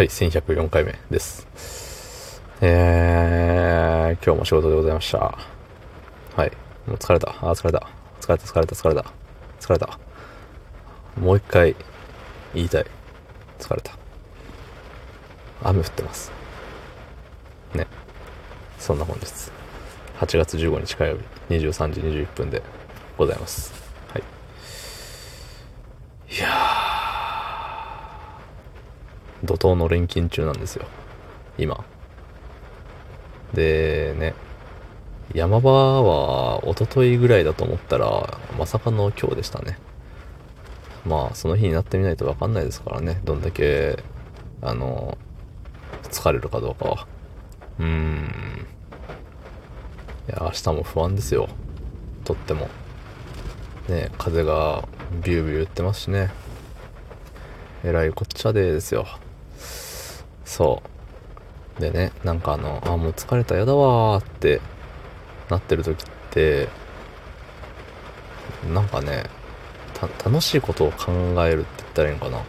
はい、1104回目です。えー、今日も仕事でございました。はい、もう疲れた。あ、疲れた。疲れた、疲れた、疲れた。疲れた。もう一回言いたい。疲れた。雨降ってます。ね。そんな本日。8月15日火曜日、23時21分でございます。はい。いやー、怒涛の錬金中なんですよ。今。で、ね。山場は一昨日ぐらいだと思ったら、まさかの今日でしたね。まあ、その日になってみないとわかんないですからね。どんだけ、あの、疲れるかどうかは。うーん。いや、明日も不安ですよ。とっても。ね風がビュービュー言ってますしね。えらいこっちゃでですよ。そう。でね、なんかあの、あ、もう疲れた、やだわーってなってる時って、なんかね、楽しいことを考えるって言ったらいいのかな。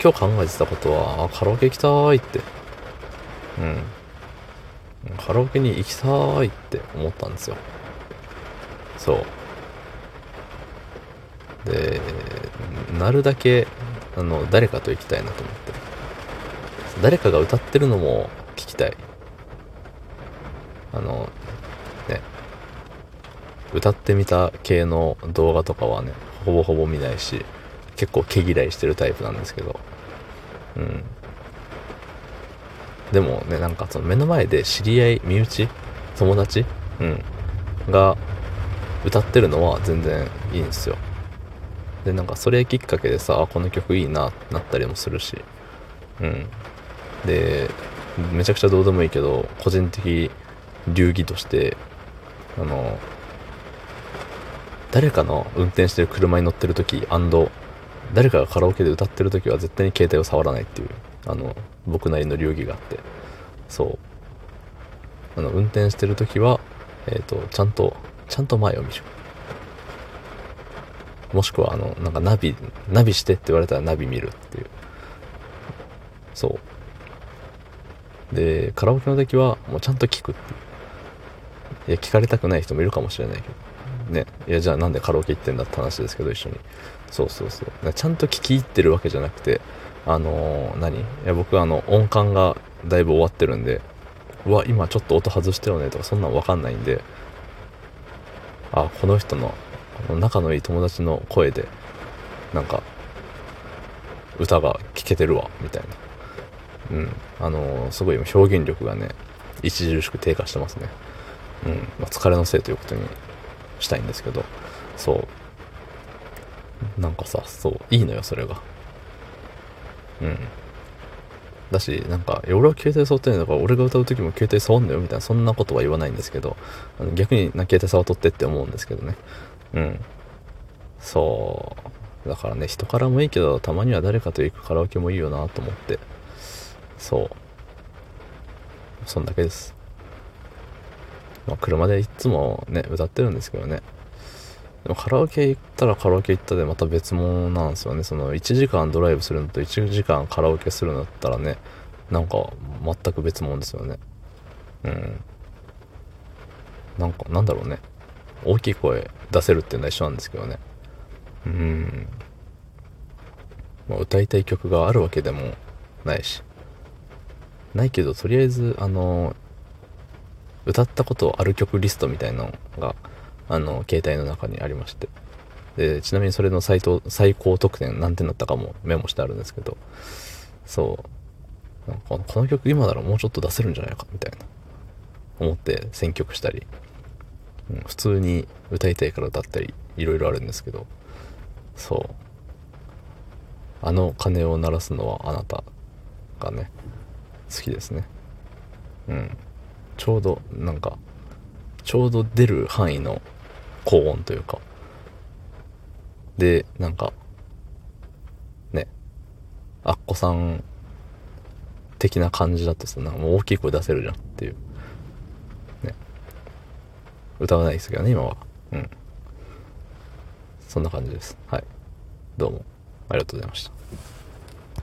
今日考えてたことは、あ、カラオケ行きたいって。うん。カラオケに行きたいって思ったんですよ。そう。で、なるだけ、あの、誰かと行きたいなと思って。誰かが歌ってるのも聞きたい。あの、ね。歌ってみた系の動画とかはね、ほぼほぼ見ないし、結構毛嫌いしてるタイプなんですけど。うん。でもね、なんかその目の前で知り合い、身内、友達？うん。が歌ってるのは全然いいんですよ。で、なんかそれきっかけでさ、あこの曲いいなってなったりもするし。うん。で、めちゃくちゃどうでもいいけど、個人的流儀として、あの、誰かの運転してる車に乗ってる時誰かがカラオケで歌ってる時は絶対に携帯を触らないっていう、あの、僕なりの流儀があって、そう。あの、運転してる時は、えっ、と、ちゃんと、ちゃんと前を見る。もしくは、あの、なんかナビ、ナビしてって言われたらナビ見るっていう。そう。で、カラオケの時は、もうちゃんと聞くっていう。いや、聞かれたくない人もいるかもしれないけど。ね。いや、じゃあなんでカラオケ行ってんだって話ですけど、一緒に。そうそうそう。ちゃんと聞き入ってるわけじゃなくて、あのー何？いや、僕はあの、音感がだいぶ終わってるんで、うわ、今ちょっと音外してるねとか、そんなんわかんないんで、あ、この人の、この仲のいい友達の声で、なんか、歌が聴けてるわ、みたいな。うん。あのすごい表現力がね、著しく低下してますね。うん。まあ、疲れのせいということにしたいんですけど、そう。なんかさ、そう、いいのよ、それが。うん。だし、なんか、俺は携帯触ってないんだから、俺が歌う時も携帯触んのよ、みたいな、そんなことは言わないんですけど、逆にな携帯触っとってって思うんですけどね。うん。そう。だからね、人からもいいけど、たまには誰かと行くカラオケもいいよなと思って。そう。そんだけです。まあ、車でいつもね、歌ってるんですけどね。でもカラオケ行ったらカラオケ行ったでまた別物なんですよね。その1時間ドライブするのと1時間カラオケするのだったらね、なんか全く別物ですよね。うん。なんか、なんだろうね。大きい声出せるっていうのは一緒なんですけどね。うん。まあ、歌いたい曲があるわけでもないし。ないけど、とりあえず、あの、歌ったことある曲リストみたいなのが、あの、携帯の中にありまして。で、ちなみにそれの最高最高得点何点だったかもメモしてあるんですけど、そう。なんかこの曲今ならもうちょっと出せるんじゃないか、みたいな。思って選曲したり、うん、普通に歌いたいから歌ったり、いろいろあるんですけど、そう。あの鐘を鳴らすのはあなたがね、好きですね。うん。ちょうど、なんか、ちょうど出る範囲の高音というか。で、なんか、ね、アッコさん的な感じだとさ、なんかもう大きい声出せるじゃんっていう。ね。歌わないですけどね、今は。うん。そんな感じです。はい。どうも、ありがとうございました。